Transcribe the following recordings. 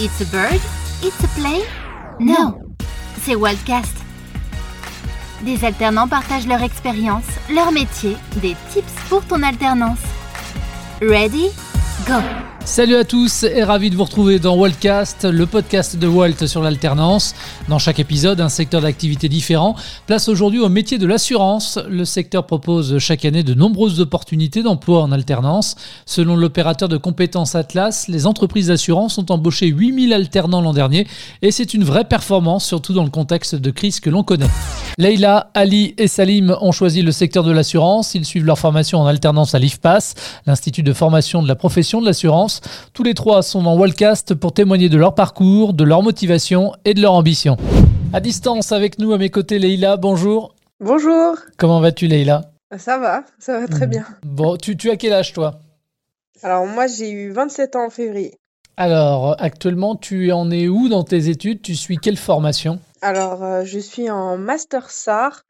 It's a bird? It's a plane? Non, c'est Wildcast. Des alternants partagent leur expérience, leur métier, des tips pour ton alternance. Ready? Go! Salut à tous et ravi de vous retrouver dans Waltcast, le podcast de Walt sur l'alternance. Dans chaque épisode, un secteur d'activité différent. Place aujourd'hui au métier de l'assurance. Le secteur propose chaque année de nombreuses opportunités d'emploi en alternance. Selon l'opérateur de compétences Atlas, les entreprises d'assurance ont embauché 8000 alternants l'an dernier et c'est une vraie performance, surtout dans le contexte de crise que l'on connaît. Leïla, Ali et Salim ont choisi le secteur de l'assurance. Ils suivent leur formation en alternance à l'IFPAS, l'Institut de formation de la profession de l'assurance. Tous les trois sont dans Wallcast pour témoigner de leur parcours, de leur motivation et de leur ambition. À distance avec nous, à mes côtés, Leïla, bonjour. Bonjour. Comment vas-tu, Leïla? Ça va, ça va très Hmm. bien. Bon, tu, tu as quel âge, toi? Alors moi j'ai eu 27 ans en février. Alors, actuellement, tu en es où dans tes études? Tu suis quelle formation? Alors euh, je suis en master SAR,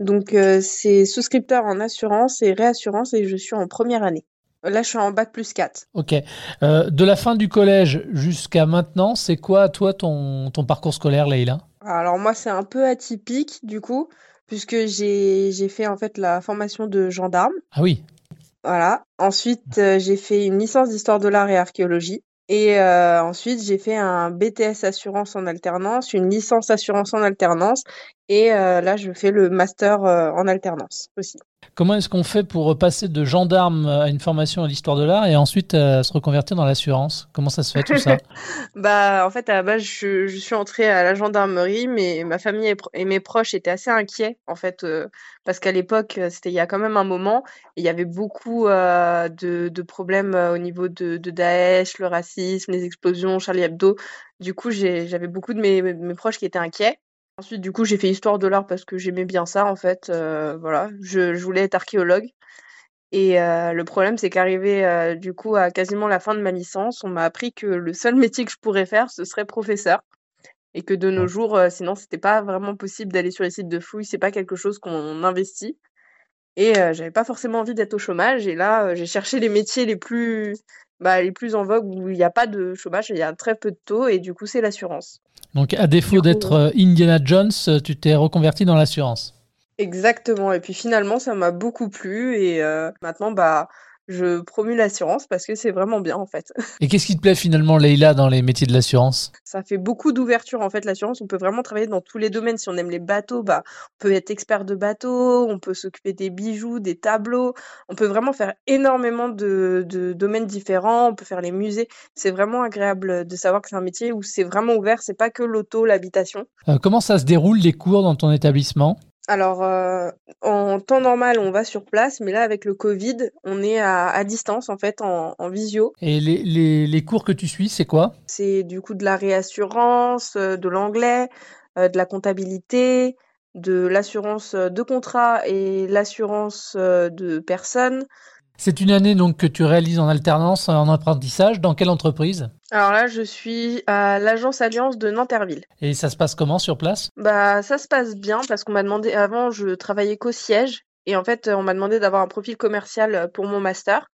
donc euh, c'est souscripteur en assurance et réassurance et je suis en première année. Là je suis en bac plus 4. Ok. Euh, de la fin du collège jusqu'à maintenant, c'est quoi, toi, ton, ton parcours scolaire, Leïla? Alors moi c'est un peu atypique du coup, puisque j'ai j'ai fait en fait la formation de gendarme. Ah oui. Voilà. Ensuite euh, j'ai fait une licence d'histoire de l'art et archéologie. Et euh, ensuite, j'ai fait un BTS assurance en alternance, une licence assurance en alternance, et euh, là, je fais le master euh, en alternance aussi. Comment est-ce qu'on fait pour passer de gendarme à une formation à l'histoire de l'art et ensuite euh, se reconvertir dans l'assurance? Comment ça se fait tout ça? Bah, en fait, à la base, je, je suis entrée à la gendarmerie, mais ma famille et, mes proches étaient assez inquiets, en fait, euh, parce qu'à l'époque, euh, c'était il y a quand même un moment, et il y avait beaucoup euh, de, de problèmes euh, au niveau de, de Daesh, le racisme, les explosions, Charlie Hebdo. Du coup, j'avais beaucoup de mes, mes proches qui étaient inquiets. Ensuite, du coup, j'ai fait histoire de l'art parce que j'aimais bien ça, en fait. euh, voilà, je, je voulais être archéologue. Et euh, le problème, c'est qu'arrivé euh, du coup à quasiment la fin de ma licence, on m'a appris que le seul métier que je pourrais faire, ce serait professeur. Et que de nos jours, sinon, c'était pas vraiment possible d'aller sur les sites de fouilles, c'est pas quelque chose qu'on investit. Et j'avais pas forcément envie d'être au chômage. Et là, j'ai cherché les métiers les plus, bah, les plus en vogue où il n'y a pas de chômage, il y a très peu de taux, et du coup, c'est l'assurance. Donc, à défaut d'être euh, Indiana Jones, euh, tu t'es reconverti dans l'assurance. Exactement. Et puis finalement, ça m'a beaucoup plu. Et euh, maintenant, bah, je promue l'assurance parce que c'est vraiment bien en fait. Et qu'est-ce qui te plaît finalement, Leïla, dans les métiers de l'assurance? Ça fait beaucoup d'ouverture en fait l'assurance. On peut vraiment travailler dans tous les domaines. Si on aime les bateaux, bah on peut être expert de bateau, on peut s'occuper des bijoux, des tableaux. On peut vraiment faire énormément de, de domaines différents. On peut faire les musées. C'est vraiment agréable de savoir que c'est un métier où c'est vraiment ouvert. C'est pas que l'auto, l'habitation. Euh, Comment ça se déroule les cours dans ton établissement? Alors, euh, en temps normal, on va sur place, mais là, avec le Covid, on est à, à distance, en fait, en, en visio. Et les, les- les cours que tu suis, c'est quoi? C'est du coup de la réassurance, euh, de l'anglais, euh, de la comptabilité, de l'assurance de contrat et l'assurance de personnes. C'est une année donc que tu réalises en alternance, en apprentissage. Dans quelle entreprise? Alors là, je suis à l'agence Alliance de Nanterville. Et ça se passe comment sur place? Bah, ça se passe bien parce qu'on m'a demandé, avant, je travaillais qu'au siège. Et en fait, on m'a demandé d'avoir un profil commercial pour mon master.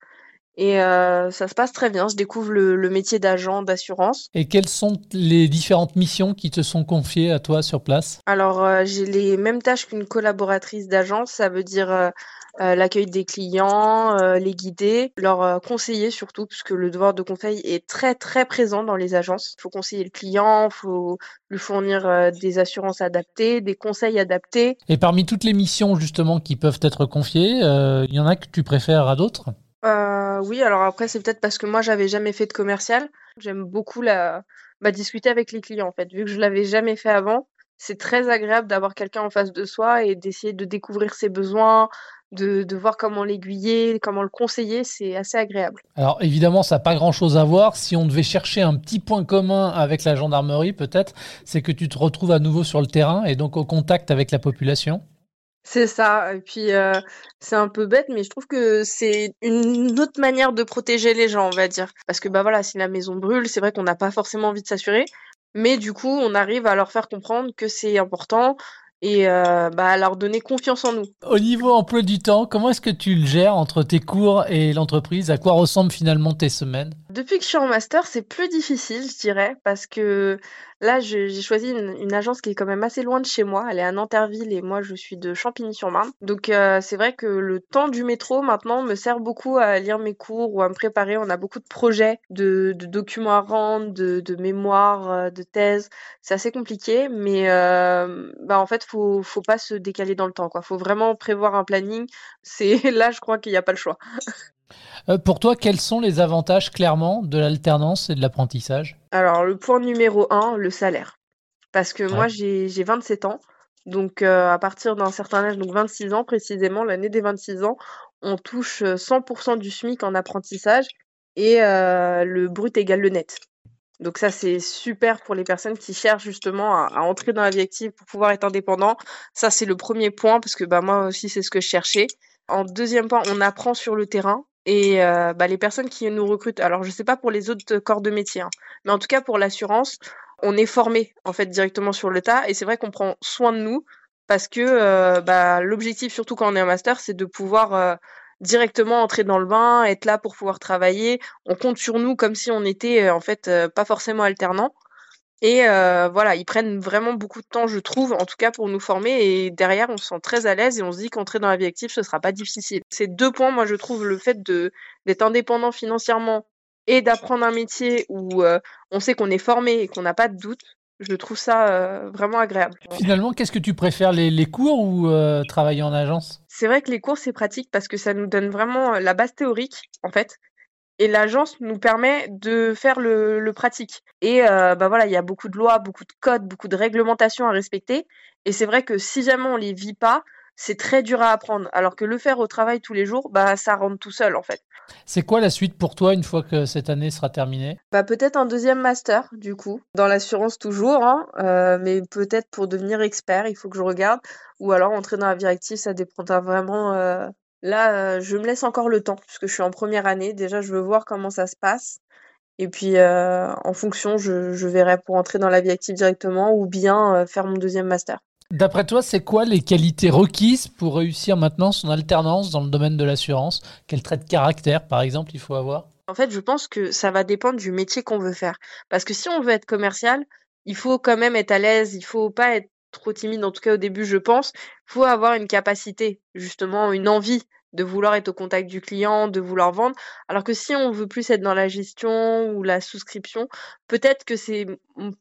Et euh, ça se passe très bien. Je découvre le, le métier d'agent d'assurance. Et quelles sont les différentes missions qui te sont confiées à toi sur place? Alors, euh, j'ai les mêmes tâches qu'une collaboratrice d'agence. Ça veut dire euh, l'accueil des clients, les guider, leur conseiller surtout, puisque le devoir de conseil est très très présent dans les agences. Il faut conseiller le client, il faut lui fournir des assurances adaptées, des conseils adaptés. Et parmi toutes les missions justement qui peuvent être confiées, il y en a que tu préfères à d'autres? Euh, oui, alors après, c'est peut-être parce que moi, j'avais jamais fait de commercial. J'aime beaucoup la... bah, discuter avec les clients, en fait. Vu que je l'avais jamais fait avant, c'est très agréable d'avoir quelqu'un en face de soi et d'essayer de découvrir ses besoins, de, de voir comment l'aiguiller, comment le conseiller. C'est assez agréable. Alors évidemment, ça n'a pas grand-chose à voir. Si on devait chercher un petit point commun avec la gendarmerie, peut-être, c'est que tu te retrouves à nouveau sur le terrain et donc au contact avec la population. C'est ça. Et puis, euh, c'est un peu bête, mais je trouve que c'est une autre manière de protéger les gens, on va dire. Parce que, bah voilà, si la maison brûle, c'est vrai qu'on n'a pas forcément envie de s'assurer. Mais du coup, on arrive à leur faire comprendre que c'est important et euh, bah, à leur donner confiance en nous. Au niveau emploi du temps, comment est-ce que tu le gères entre tes cours et l'entreprise? À quoi ressemblent finalement tes semaines? Depuis que je suis en master, c'est plus difficile, je dirais, parce que là, j'ai choisi une, agence qui est quand même assez loin de chez moi. Elle est à Nanterville et moi, je suis de Champigny-sur-Marne. Donc, euh, c'est vrai que le temps du métro, maintenant, me sert beaucoup à lire mes cours ou à me préparer. On a beaucoup de projets, de, documents à rendre, de, mémoires, euh, de thèses. C'est assez compliqué, mais euh, bah, en fait, faut, faut pas se décaler dans le temps. Il faut vraiment prévoir un planning. C'est là, je crois qu'il n'y a pas le choix. Euh, pour toi, quels sont les avantages clairement de l'alternance et de l'apprentissage? Alors, le point numéro un, le salaire. Parce que moi, j'ai 27 ans. Donc, euh, à partir d'un certain âge, donc 26 ans précisément, l'année des 26 ans, on touche 100% euh, du SMIC en apprentissage et le brut égale le net. Donc ça, c'est super pour les personnes qui cherchent justement à, à, entrer dans la vie active pour pouvoir être indépendant. Ça, c'est le premier point parce que bah, moi aussi, c'est ce que je cherchais. En deuxième point, on apprend sur le terrain. Et euh, bah, les personnes qui nous recrutent, alors je sais pas pour les autres corps de métier, hein, mais en tout cas pour l'assurance, on est formé en fait directement sur le tas. Et c'est vrai qu'on prend soin de nous parce que euh, bah, l'objectif, surtout quand on est un master, c'est de pouvoir euh, directement entrer dans le bain, être là pour pouvoir travailler. On compte sur nous comme si on était en fait pas forcément alternant. Et euh, voilà, ils prennent vraiment beaucoup de temps, je trouve, en tout cas pour nous former. Et derrière, on se sent très à l'aise et on se dit qu'entrer dans la vie active, ce sera pas difficile. C'est deux points, moi, je trouve, le fait d'être indépendant financièrement et d'apprendre un métier où euh, on sait qu'on est formé et qu'on n'a pas de doute. Je trouve ça euh, vraiment agréable. Finalement, qu'est-ce que tu préfères, les, les cours ou travailler en agence? C'est vrai que les cours, c'est pratique parce que ça nous donne vraiment la base théorique, en fait et l'agence nous permet de faire le, le pratique. Et euh, bah voilà, il y a beaucoup de lois, beaucoup de codes, beaucoup de réglementations à respecter. Et c'est vrai que si jamais on les vit pas, c'est très dur à apprendre. Alors que le faire au travail tous les jours, bah ça rentre tout seul en fait. C'est quoi la suite pour toi une fois que cette année sera terminée? Bah peut-être un deuxième master du coup, dans l'assurance toujours, hein, euh, mais peut-être pour devenir expert, il faut que je regarde, ou alors entrer dans la vie active, ça dépendra vraiment euh, Là, euh, je me laisse encore le temps puisque je suis en première année. Déjà, je veux voir comment ça se passe et puis, euh, en fonction, je verrai pour entrer dans la vie active directement ou bien, euh, faire mon deuxième master. D'après toi, c'est quoi les qualités requises pour réussir maintenant son alternance dans le domaine de l'assurance? Quel trait de caractère, par exemple, il faut avoir? En fait, je pense que ça va dépendre du métier qu'on veut faire. Parce que si on veut être commercial, il faut quand même être à l'aise, il faut pas être trop timide, en tout cas au début, je pense. Il faut avoir une capacité, justement, une envie de vouloir être au contact du client, de vouloir vendre. Alors que si on veut plus être dans la gestion ou la souscription, peut-être que c'est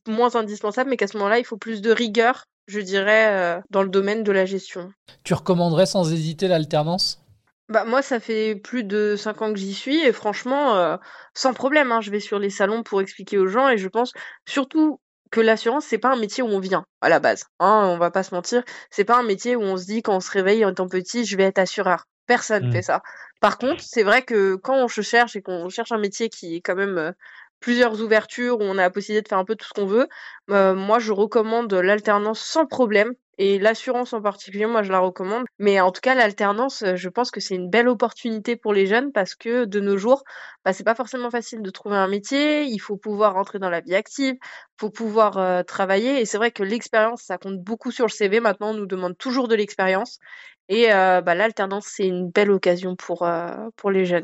moins indispensable, mais qu'à ce moment-là, il faut plus de rigueur, je dirais, euh, dans le domaine de la gestion. Tu recommanderais sans hésiter l'alternance? Bah, moi, ça fait plus de 5 ans que j'y suis et franchement, euh, sans problème, hein, je vais sur les salons pour expliquer aux gens et je pense surtout que l'assurance, c'est pas un métier où on vient à la base. Hein, on va pas se mentir. C'est pas un métier où on se dit quand on se réveille en étant petit, je vais être assureur. Personne mmh. fait ça. Par contre, c'est vrai que quand on se cherche et qu'on cherche un métier qui est quand même euh, plusieurs ouvertures, où on a la possibilité de faire un peu tout ce qu'on veut, euh, moi je recommande l'alternance sans problème. Et l'assurance en particulier, moi je la recommande. Mais en tout cas, l'alternance, euh, je pense que c'est une belle opportunité pour les jeunes parce que de nos jours, bah, c'est pas forcément facile de trouver un métier. Il faut pouvoir rentrer dans la vie active, il faut pouvoir travailler. Et c'est vrai que l'expérience, ça compte beaucoup sur le CV. Maintenant, on nous demande toujours de l'expérience. Et euh, bah, l'alternance, c'est une belle occasion pour, euh, pour les jeunes.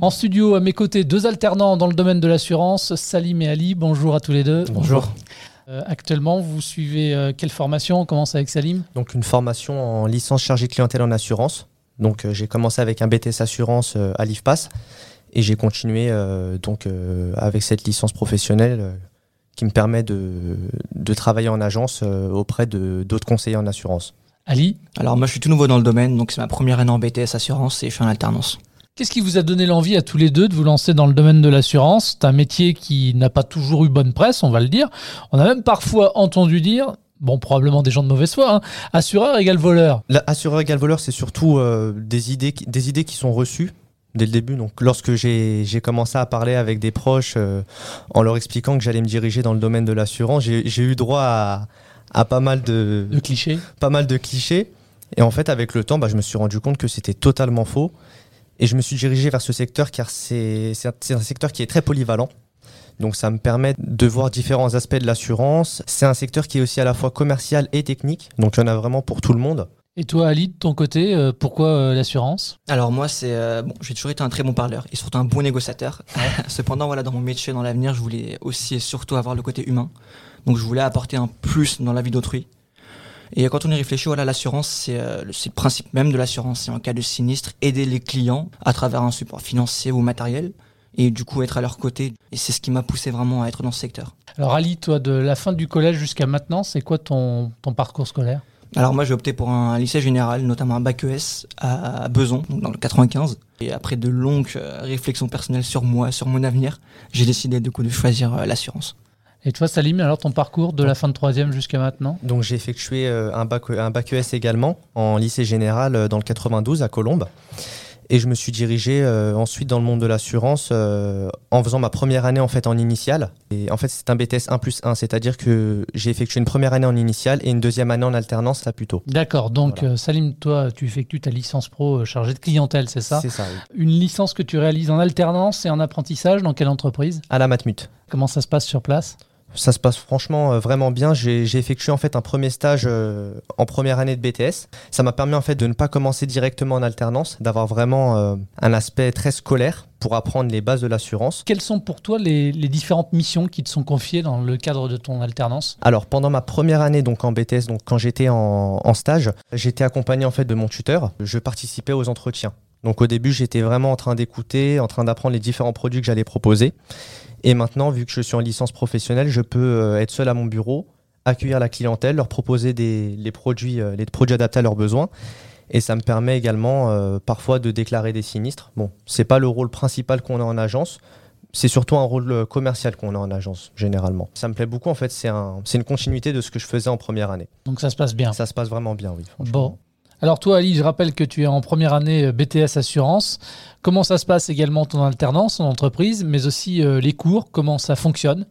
En studio, à mes côtés, deux alternants dans le domaine de l'assurance, Salim et Ali. Bonjour à tous les deux. Bonjour. Euh, actuellement, vous suivez quelle formation On commence avec Salim. Donc une formation en licence chargée clientèle en assurance. Donc j'ai commencé avec un BTS assurance à l'IFPAS et j'ai continué donc avec cette licence professionnelle qui me permet de, de travailler en agence auprès d'autres conseillers en assurance. Ali Alors moi je suis tout nouveau dans le domaine, donc c'est ma première année en BTS Assurance et je suis en alternance. Qu'est-ce qui vous a donné l'envie à tous les deux de vous lancer dans le domaine de l'assurance? C'est un métier qui n'a pas toujours eu bonne presse, on va le dire. On a même parfois entendu dire, bon probablement des gens de mauvaise foi, hein, assureur égale voleur. assureur égale voleur, c'est surtout euh, des, idées, des idées qui sont reçues dès le début. Donc, lorsque j'ai commencé à parler avec des proches euh, en leur expliquant que j'allais me diriger dans le domaine de l'assurance, j'ai eu droit à, à pas mal de, clichés. Pas mal de clichés. Et en fait, avec le temps, bah, je me suis rendu compte que c'était totalement faux. Et je me suis dirigé vers ce secteur car c'est un, secteur qui est très polyvalent. Donc ça me permet de voir différents aspects de l'assurance. C'est un secteur qui est aussi à la fois commercial et technique. Donc il y en a vraiment pour tout le monde. Et toi, Ali, de ton côté, euh, pourquoi euh, l'assurance? Alors moi, c'est euh, bon, j'ai toujours été un très bon parleur et surtout un bon négociateur. Cependant, voilà, dans mon métier, dans l'avenir, je voulais aussi et surtout avoir le côté humain. Donc je voulais apporter un plus dans la vie d'autrui. Et quand on y réfléchit, voilà, l'assurance, c'est le, le principe même de l'assurance. C'est en cas de sinistre, aider les clients à travers un support financier ou matériel et du coup être à leur côté. Et c'est ce qui m'a poussé vraiment à être dans ce secteur. Alors Ali, toi, de la fin du collège jusqu'à maintenant, c'est quoi ton, ton parcours scolaire? Alors moi j'ai opté pour un lycée général, notamment un bac ES à Beson, dans le 95. Et après de longues euh, réflexions personnelles sur moi, sur mon avenir, j'ai décidé du coup de choisir euh, l'assurance. Et toi Salim, alors ton parcours de la fin de troisième jusqu'à maintenant? Donc j'ai effectué euh, un bac, un bac ES également en lycée général dans le 92 à Colombes. Et je me suis dirigé euh, ensuite dans le monde de l'assurance euh, en faisant ma première année en fait en initiale. Et en fait, c'est un BTS 1 plus 1, c'est-à-dire que j'ai effectué une première année en initiale et une deuxième année en alternance là plutôt. D'accord. Donc voilà. euh, Salim, toi, tu effectues ta licence pro euh, chargée de clientèle, c'est ça? C'est ça. Oui. Une licence que tu réalises en alternance et en apprentissage dans quelle entreprise? À la Matmut. Comment ça se passe sur place? Ça se passe franchement euh, vraiment bien. J'ai effectué en fait un premier stage euh, en première année de BTS. Ça m'a permis en fait de ne pas commencer directement en alternance, d'avoir vraiment euh, un aspect très scolaire pour apprendre les bases de l'assurance. Quelles sont pour toi les, les, différentes missions qui te sont confiées dans le cadre de ton alternance? Alors pendant ma première année donc en BTS, donc quand j'étais en, en stage, j'étais accompagné en fait de mon tuteur. Je participais aux entretiens. Donc au début j'étais vraiment en train d'écouter, en train d'apprendre les différents produits que j'allais proposer. Et maintenant, vu que je suis en licence professionnelle, je peux euh, être seul à mon bureau, accueillir la clientèle, leur proposer des, les, produits, euh, les produits adaptés à leurs besoins. Et ça me permet également euh, parfois de déclarer des sinistres. Bon, c'est pas le rôle principal qu'on a en agence, c'est surtout un rôle commercial qu'on a en agence, généralement. Ça me plaît beaucoup, en fait, c'est un, une continuité de ce que je faisais en première année. Donc ça se passe bien Ça se passe vraiment bien, oui. Bon. Alors toi, Ali, je rappelle que tu es en première année BTS Assurance. Comment ça se passe également ton alternance en entreprise, mais aussi euh, les cours, comment ça fonctionne?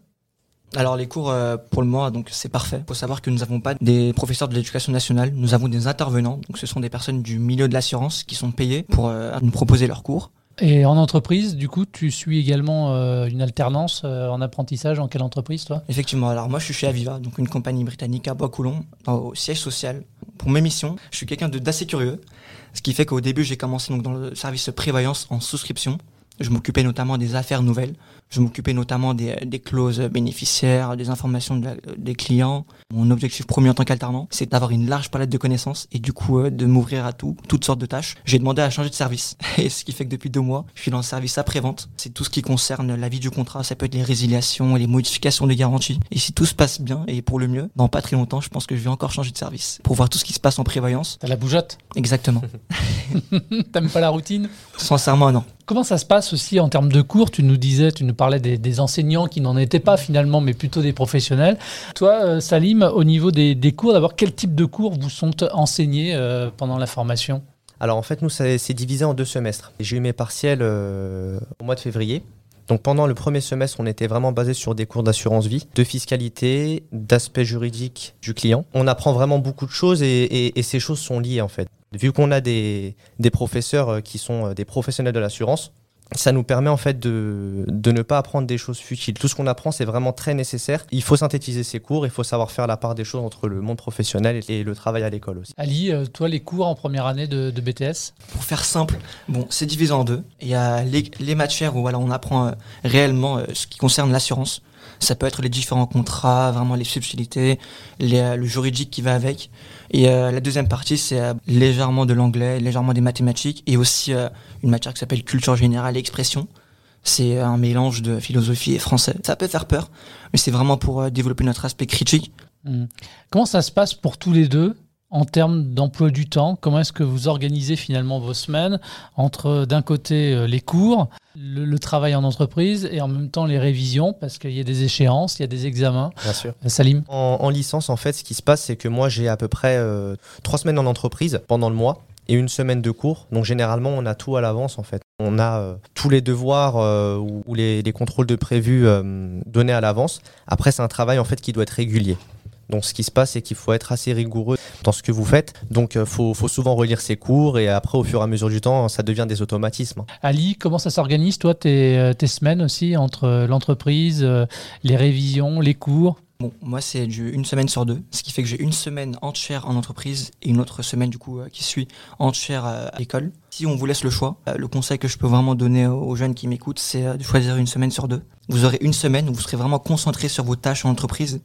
Alors les cours euh, pour le moment donc c'est parfait. Il faut savoir que nous n'avons pas des professeurs de l'éducation nationale, nous avons des intervenants. Donc ce sont des personnes du milieu de l'assurance qui sont payées pour euh, nous proposer leurs cours. Et en entreprise, du coup, tu suis également euh, une alternance euh, en apprentissage en quelle entreprise, toi? Effectivement. Alors moi, je suis chez Aviva, donc une compagnie britannique à Bois-Coulon, au siège social. Pour mes missions, je suis quelqu'un d'assez curieux, ce qui fait qu'au début, j'ai commencé donc dans le service prévoyance en souscription. Je m'occupais notamment des affaires nouvelles. Je m'occupais notamment des, des, clauses bénéficiaires, des informations de la, des clients. Mon objectif premier en tant qu'alternant, c'est d'avoir une large palette de connaissances et du coup euh, de m'ouvrir à tout, toutes sortes de tâches. J'ai demandé à changer de service. Et ce qui fait que depuis deux mois, je suis dans le service après-vente. C'est tout ce qui concerne la vie du contrat. Ça peut être les résiliations et les modifications des garanties. Et si tout se passe bien et pour le mieux, dans pas très longtemps, je pense que je vais encore changer de service pour voir tout ce qui se passe en prévoyance. T'as la bougeotte Exactement. T'aimes pas la routine? Sincèrement, non. Comment ça se passe aussi en termes de cours? Tu nous disais, tu nous parlais des, des enseignants qui n'en étaient pas finalement, mais plutôt des professionnels. Toi, euh, Salim, au niveau des, cours, d'abord, quel type de cours vous sont enseignés euh, pendant la formation? Alors en fait, nous, c'est divisé en deux semestres. J'ai eu mes partiels euh, au mois de février. Donc pendant le premier semestre, on était vraiment basé sur des cours d'assurance vie, de fiscalité, d'aspect juridique du client. On apprend vraiment beaucoup de choses et, ces choses sont liées en fait. Vu qu'on a des, professeurs qui sont des professionnels de l'assurance, ça nous permet en fait de, de, ne pas apprendre des choses futiles. Tout ce qu'on apprend, c'est vraiment très nécessaire. Il faut synthétiser ses cours, il faut savoir faire la part des choses entre le monde professionnel et le travail à l'école aussi. Ali, toi, les cours en première année de, de BTS Pour faire simple, bon, c'est divisé en deux. Il y a les, les matières où voilà, on apprend euh, réellement euh, ce qui concerne l'assurance. Ça peut être les différents contrats, vraiment les subtilités, euh, le juridique qui va avec. Et euh, la deuxième partie, c'est euh, légèrement de l'anglais, légèrement des mathématiques et aussi une matière qui s'appelle culture générale et expression. C'est un mélange de philosophie et français. Ça peut faire peur, mais c'est vraiment pour développer notre aspect critique. Mmh. Comment ça se passe pour tous les deux? En termes d'emploi du temps Comment est-ce que vous organisez finalement vos semaines entre d'un côté euh, les cours, le, le, travail en entreprise et en même temps les révisions parce qu'il y a des échéances, il y a des examens Bien sûr. Euh, Salim en, en, licence, en fait, ce qui se passe, c'est que moi j'ai à peu près euh, trois semaines en entreprise pendant le mois et une semaine de cours. Donc généralement, on a tout à l'avance en fait. On a euh, tous les devoirs euh, ou, ou les, les, contrôles de prévus euh, donnés à l'avance. Après, c'est un travail en fait qui doit être régulier. Donc ce qui se passe, c'est qu'il faut être assez rigoureux dans ce que vous faites. Donc il faut, faut, souvent relire ses cours et après, au fur et à mesure du temps, ça devient des automatismes. Ali, comment ça s'organise, toi, tes, tes, semaines aussi entre l'entreprise, les révisions, les cours? Bon, moi, c'est une semaine sur deux, ce qui fait que j'ai une semaine entière en entreprise et une autre semaine, du coup, euh, qui suit entière euh, à l'école. Si on vous laisse le choix, euh, le conseil que je peux vraiment donner aux jeunes qui m'écoutent, c'est de choisir une semaine sur deux. Vous aurez une semaine où vous serez vraiment concentré sur vos tâches en entreprise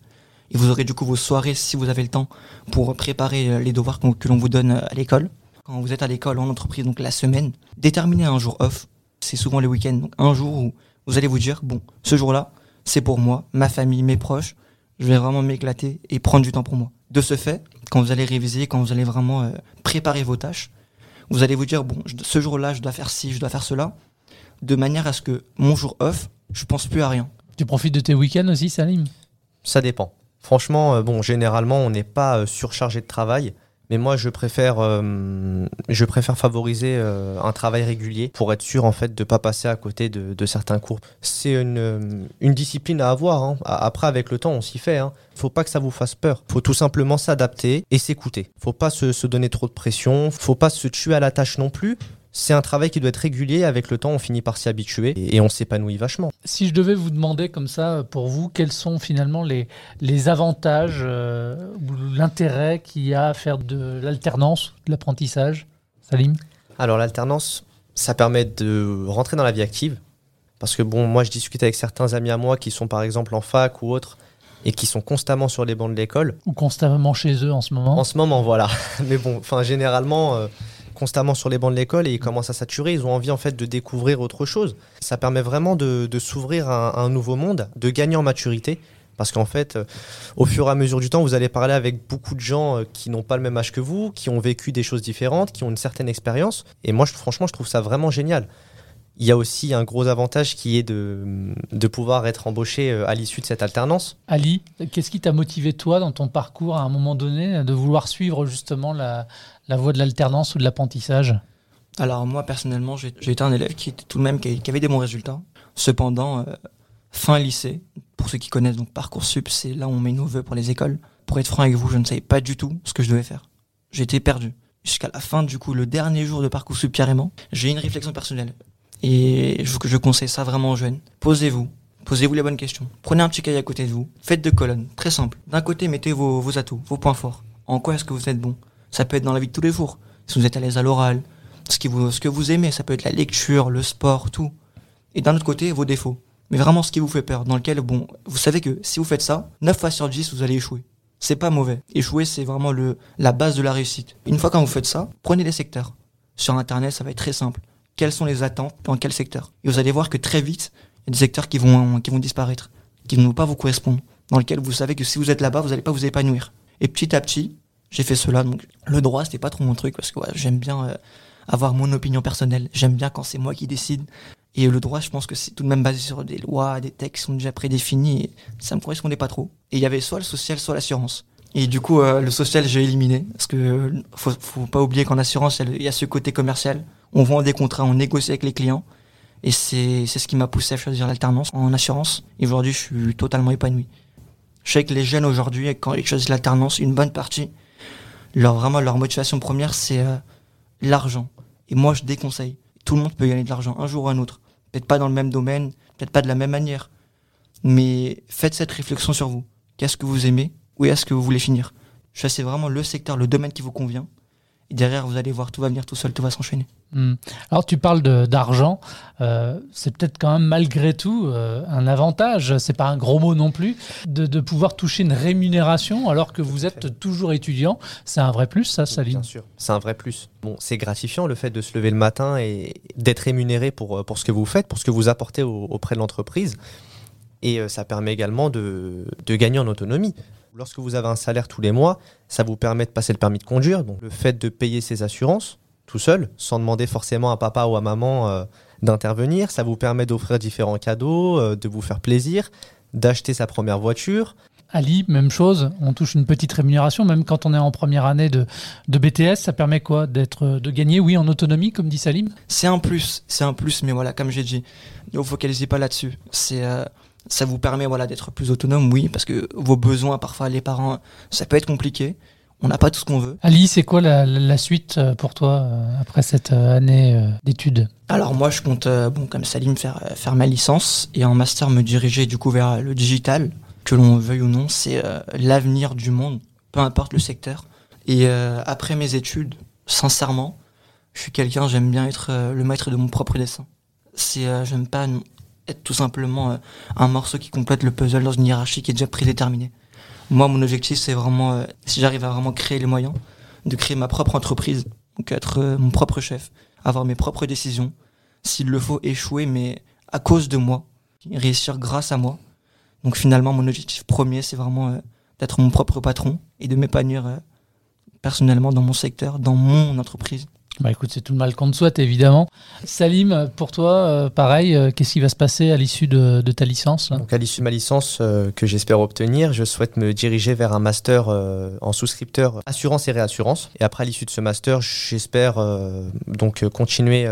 et vous aurez du coup vos soirées, si vous avez le temps, pour préparer les devoirs que l'on vous donne à l'école. Quand vous êtes à l'école, en entreprise, donc la semaine, déterminez un jour off. C'est souvent le week-end, donc un jour où vous allez vous dire, bon, ce jour-là, c'est pour moi, ma famille, mes proches, je vais vraiment m'éclater et prendre du temps pour moi. De ce fait, quand vous allez réviser, quand vous allez vraiment euh, préparer vos tâches, vous allez vous dire, bon, ce jour-là, je dois faire ci, je dois faire cela, de manière à ce que mon jour off, je pense plus à rien. Tu profites de tes week-ends aussi, Salim? Ça dépend. Franchement, euh, bon, généralement, on n'est pas euh, surchargé de travail. Mais moi, je préfère, euh, je préfère favoriser un travail régulier pour être sûr en fait de pas passer à côté de, certains cours. C'est une, discipline à avoir. Hein. Après, avec le temps, on s'y fait. Hein. Faut pas que ça vous fasse peur. Faut tout simplement s'adapter et s'écouter. Faut pas se, se, donner trop de pression. Faut pas se tuer à la tâche non plus c'est un travail qui doit être régulier. Avec le temps, on finit par s'y habituer et, on s'épanouit vachement. Si je devais vous demander comme ça, pour vous, quels sont finalement les, les avantages euh, ou l'intérêt qu'il y a à faire de l'alternance, de l'apprentissage Salim? Alors l'alternance, ça permet de rentrer dans la vie active. Parce que bon, moi je discute avec certains amis à moi qui sont par exemple en fac ou autres et qui sont constamment sur les bancs de l'école. Ou constamment chez eux en ce moment. En ce moment, voilà. Mais bon, enfin généralement... Euh, constamment sur les bancs de l'école et ils commencent à saturer. Ils ont envie en fait de découvrir autre chose. Ça permet vraiment de, s'ouvrir à, un nouveau monde, de gagner en maturité. Parce qu'en fait, euh, au fur et à mesure du temps, vous allez parler avec beaucoup de gens euh, qui n'ont pas le même âge que vous, qui ont vécu des choses différentes, qui ont une certaine expérience. Et moi, franchement, je trouve ça vraiment génial. Il y a aussi un gros avantage qui est de, de pouvoir être embauché euh, à l'issue de cette alternance. Ali, qu'est-ce qui t'a motivé toi dans ton parcours à un moment donné de vouloir suivre justement la, la voie de l'alternance ou de l'apprentissage Alors moi personnellement, j'ai été un élève qui était tout de même qui avait des bons résultats. Cependant, euh, fin lycée, pour ceux qui connaissent donc parcoursup, c'est là où on met nos vœux pour les écoles. Pour être franc avec vous, je ne savais pas du tout ce que je devais faire. J'étais perdu. Jusqu'à la fin, du coup, le dernier jour de parcoursup carrément, j'ai une réflexion personnelle. Et je, conseille ça vraiment aux jeunes. Posez-vous, Posez-vous les bonnes questions. Prenez un petit cahier à côté de vous. Faites deux colonnes. Très simple. D'un côté, mettez vos atouts, vos points forts. En quoi est-ce que vous êtes bon? Ça peut être dans la vie de tous les jours. Si vous êtes à l'aise à l'oral, ce, que vous aimez, ça peut être la lecture, le sport, tout. Et d'un autre côté, vos défauts. Mais vraiment ce qui vous fait peur, dans lequel, bon, vous savez que si vous faites ça, 9 fois sur 10, vous allez échouer. C'est pas mauvais. Échouer, c'est vraiment le, la base de la réussite. Une fois quand vous faites ça, prenez des secteurs. Sur Internet, ça va être très simple quelles sont les attentes dans quel secteur? Et vous allez voir que très vite, il y a des secteurs qui vont, qui vont disparaître, qui ne vont pas vous correspondre, dans lesquels vous savez que si vous êtes là-bas, vous n'allez pas vous épanouir. Et petit à petit, j'ai fait cela. Donc le droit, c'était pas trop mon truc parce que j'aime bien euh, avoir mon opinion personnelle. J'aime bien quand c'est moi qui décide. Et le droit, je pense que c'est tout de même basé sur des lois, des textes qui sont déjà prédéfinis. Et ça me correspondait pas trop. Et il y avait soit le social, soit l'assurance. Et du coup, euh, le social, j'ai éliminé. Parce que faut, faut pas oublier qu'en assurance, il y a ce côté commercial on vend des contrats, on négocie avec les clients. Et c'est ce qui m'a poussé à choisir l'alternance en assurance. Et aujourd'hui, je suis totalement épanoui. Je sais que les jeunes aujourd'hui, quand ils choisissent l'alternance, une bonne partie, leur, vraiment leur motivation première, c'est euh, l'argent. Et moi, je déconseille. Tout le monde peut gagner de l'argent un jour ou un autre. Peut-être pas dans le même domaine, peut-être pas de la même manière. Mais faites cette réflexion sur vous. Qu'est-ce que vous aimez Où est-ce que vous voulez finir? Choisissez vraiment le secteur, le domaine qui vous convient. Et derrière, vous allez voir, tout va venir tout seul, tout va s'enchaîner. Hmm. Alors, tu parles d'argent. Euh, c'est peut-être quand même malgré tout euh, un avantage, c'est pas un gros mot non plus, de, de, pouvoir toucher une rémunération alors que vous êtes toujours étudiant. C'est un vrai plus, ça, Salim Bien sûr, c'est un vrai plus. Bon, c'est gratifiant le fait de se lever le matin et d'être rémunéré pour, pour ce que vous faites, pour ce que vous apportez auprès de l'entreprise. Et euh, ça permet également de, de gagner en autonomie. Lorsque vous avez un salaire tous les mois, ça vous permet de passer le permis de conduire. Donc le fait de payer ses assurances tout seul, sans demander forcément à papa ou à maman euh, d'intervenir, ça vous permet d'offrir différents cadeaux, euh, de vous faire plaisir, d'acheter sa première voiture. Ali, même chose, on touche une petite rémunération, même quand on est en première année de, de BTS, ça permet quoi d'être, De gagner, oui, en autonomie, comme dit Salim? C'est un plus, c'est un plus, mais voilà, comme j'ai dit, ne vous focalisez pas là-dessus. C'est, euh, ça vous permet voilà, d'être plus autonome, oui, parce que vos besoins, parfois, les parents, ça peut être compliqué. On n'a pas tout ce qu'on veut. Ali, c'est quoi la, suite euh, pour toi euh, après cette euh, année d'études? Alors moi, je compte, bon, comme Salim, faire, faire ma licence et en master me diriger du coup vers le digital, que l'on veuille ou non, c'est l'avenir du monde, peu importe le secteur. Et après mes études, sincèrement, je suis quelqu'un, j'aime bien être le maître de mon propre dessin. C'est, j'aime pas être tout simplement un morceau qui complète le puzzle dans une hiérarchie qui est déjà prédéterminée. Moi, mon objectif, c'est vraiment, si j'arrive à vraiment créer les moyens, de créer ma propre entreprise, donc être mon propre chef, avoir mes propres décisions, s'il le faut échouer, mais à cause de moi, réussir grâce à moi. Donc finalement, mon objectif premier, c'est vraiment euh, d'être mon propre patron et de m'épanouir euh, personnellement dans mon secteur, dans mon entreprise. Bah écoute, c'est tout le mal qu'on te souhaite, évidemment. Salim, pour toi, euh, pareil, qu'est-ce qui va se passer à l'issue de, ta licence Donc à l'issue de ma licence que j'espère obtenir, je souhaite me diriger vers un master en souscripteur assurance et réassurance. Et après, à l'issue de ce master, j'espère donc continuer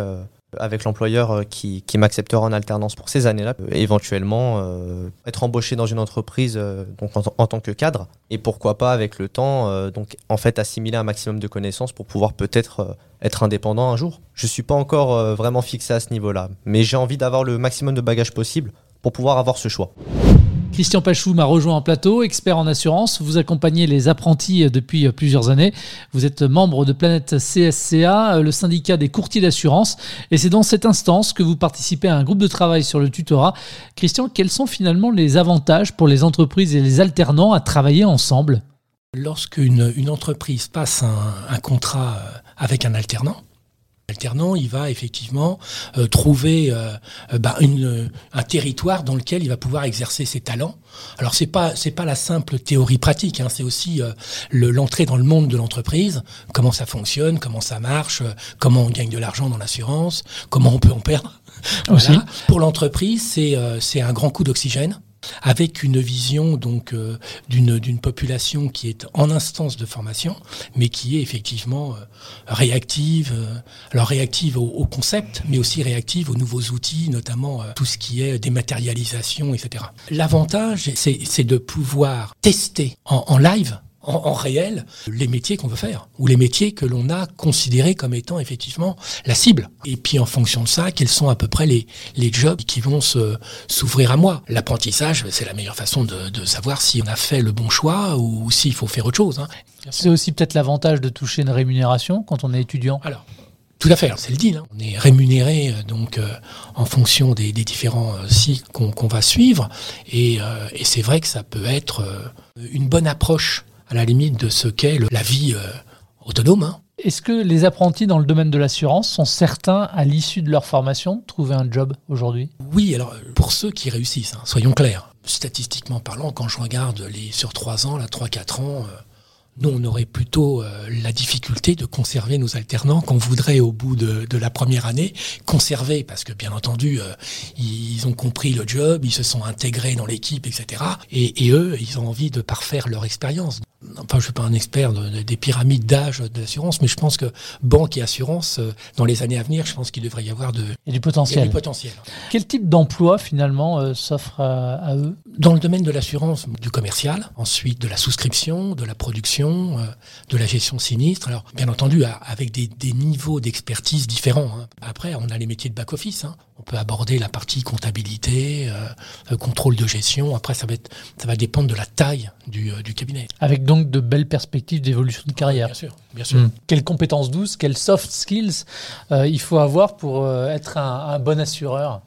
avec l'employeur euh, qui, m'acceptera en alternance pour ces années-là, euh, éventuellement euh, être embauché dans une entreprise en, tant que cadre, et pourquoi pas avec le temps, donc en fait assimiler un maximum de connaissances pour pouvoir peut-être être indépendant un jour. Je suis pas encore vraiment fixé à ce niveau-là, mais j'ai envie d'avoir le maximum de bagages possible pour pouvoir avoir ce choix. Christian Pachou m'a rejoint en plateau, expert en assurance. Vous accompagnez les apprentis depuis plusieurs années. Vous êtes membre de Planète CSCA, le syndicat des courtiers d'assurance. Et c'est dans cette instance que vous participez à un groupe de travail sur le tutorat. Christian, quels sont finalement les avantages pour les entreprises et les alternants à travailler ensemble? Lorsqu'une une entreprise passe un contrat avec un alternant, Alternant, il va effectivement euh, trouver euh, euh, bah, un territoire dans lequel il va pouvoir exercer ses talents. Alors c'est pas c'est pas la simple théorie pratique, hein, c'est aussi l'entrée dans le monde de l'entreprise, comment ça fonctionne, comment ça marche, comment on gagne de l'argent dans l'assurance, comment on peut en perdre. Pour l'entreprise, c'est c'est un grand coup d'oxygène avec une vision donc euh, d'une population qui est en instance de formation, mais qui est effectivement euh, réactive, euh, alors réactive au, concept, mais aussi réactive aux nouveaux outils, notamment tout ce qui est dématérialisation, etc. L'avantage, c'est de pouvoir tester en live en, réel les métiers qu'on veut faire ou les métiers que l'on a considérés comme étant effectivement la cible. Et puis en fonction de ça, quels sont à peu près les, les jobs qui vont s'ouvrir à moi. L'apprentissage, c'est la meilleure façon de, de, savoir si on a fait le bon choix ou s'il faut faire autre chose. Hein. C'est aussi peut-être l'avantage de toucher une rémunération quand on est étudiant. Alors, tout à fait, c'est le deal. Hein. On est rémunéré euh, donc euh, en fonction des, des différents euh, cycles qu'on va suivre, et, et c'est vrai que ça peut être une bonne approche à la limite de ce qu'est la vie euh, autonome. Hein. Est-ce que les apprentis dans le domaine de l'assurance sont certains, à l'issue de leur formation, de trouver un job aujourd'hui? Oui, alors pour ceux qui réussissent, hein, soyons clairs. Statistiquement parlant, quand je regarde les sur 3 ans, là, 3-4 ans, euh, nous, on aurait plutôt euh, la difficulté de conserver nos alternants qu'on voudrait au bout de, la première année conserver, parce que bien entendu, euh, ils ont compris le job, ils se sont intégrés dans l'équipe, etc. Et, eux, ils ont envie de parfaire leur expérience. Enfin, je ne suis pas un expert des pyramides d'âge de l'assurance, mais je pense que banque et assurance, euh, dans les années à venir, je pense qu'il devrait y avoir de, et du potentiel. du potentiel. Quel type d'emploi finalement s'offre à eux? Dans le domaine de l'assurance, du commercial, ensuite de la souscription, de la production euh, de la gestion sinistre. Alors, bien entendu, avec des, niveaux d'expertise différents. Hein. Après, on a les métiers de back-office. Hein. On peut aborder la partie comptabilité, euh, euh, contrôle de gestion. Après, ça va, être, ça va dépendre de la taille du, cabinet. Avec donc de belles perspectives d'évolution de carrière. Bien sûr, bien sûr. Hmm. Quelles compétences douces, quelles soft skills il faut avoir pour être un, bon assureur?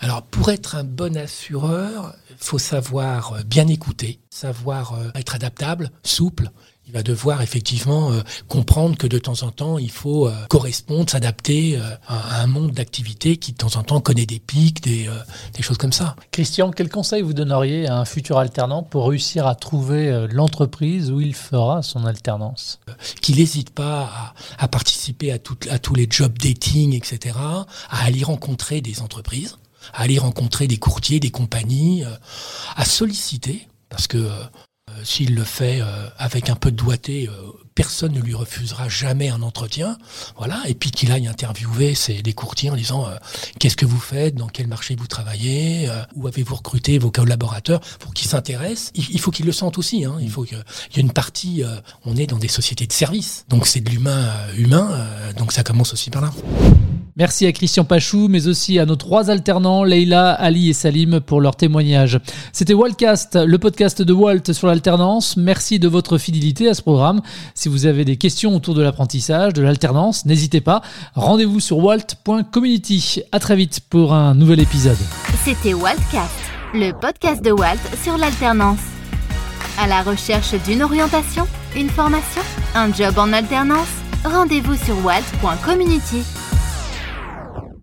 Alors, pour être un bon assureur, il faut savoir bien écouter, savoir être adaptable, souple, il va devoir effectivement euh, comprendre que de temps en temps, il faut euh, correspondre, s'adapter euh, à, un monde d'activité qui de temps en temps connaît des pics, des, des choses comme ça. Christian, quel conseil vous donneriez à un futur alternant pour réussir à trouver l'entreprise où il fera son alternance? Qu'il n'hésite pas à, à participer à, tout, à tous les job dating, etc., à aller rencontrer des entreprises, à aller rencontrer des courtiers, des compagnies, à solliciter, parce que s'il le fait euh, avec un peu de doigté, euh, personne ne lui refusera jamais un entretien. Voilà, et puis qu'il aille interviewer ces, des courtiers en disant qu'est-ce que vous faites, dans quel marché vous travaillez, où avez-vous recruté vos collaborateurs, pour qu'ils s'intéressent. Il, faut qu'ils le sentent aussi. Hein. Il faut qu'il y ait une partie. on est dans des sociétés de services, donc c'est de l'humain humain, donc ça commence aussi par là. Merci à Christian Pachou, mais aussi à nos trois alternants, Leïla, Ali et Salim, pour leur témoignage. C'était Waltcast, le podcast de Walt sur l'alternance. Merci de votre fidélité à ce programme. Si vous avez des questions autour de l'apprentissage, de l'alternance, n'hésitez pas. Rendez-vous sur walt.community. À très vite pour un nouvel épisode. C'était Waltcast, le podcast de Walt sur l'alternance. À la recherche d'une orientation, une formation, un job en alternance Rendez-vous sur walt.community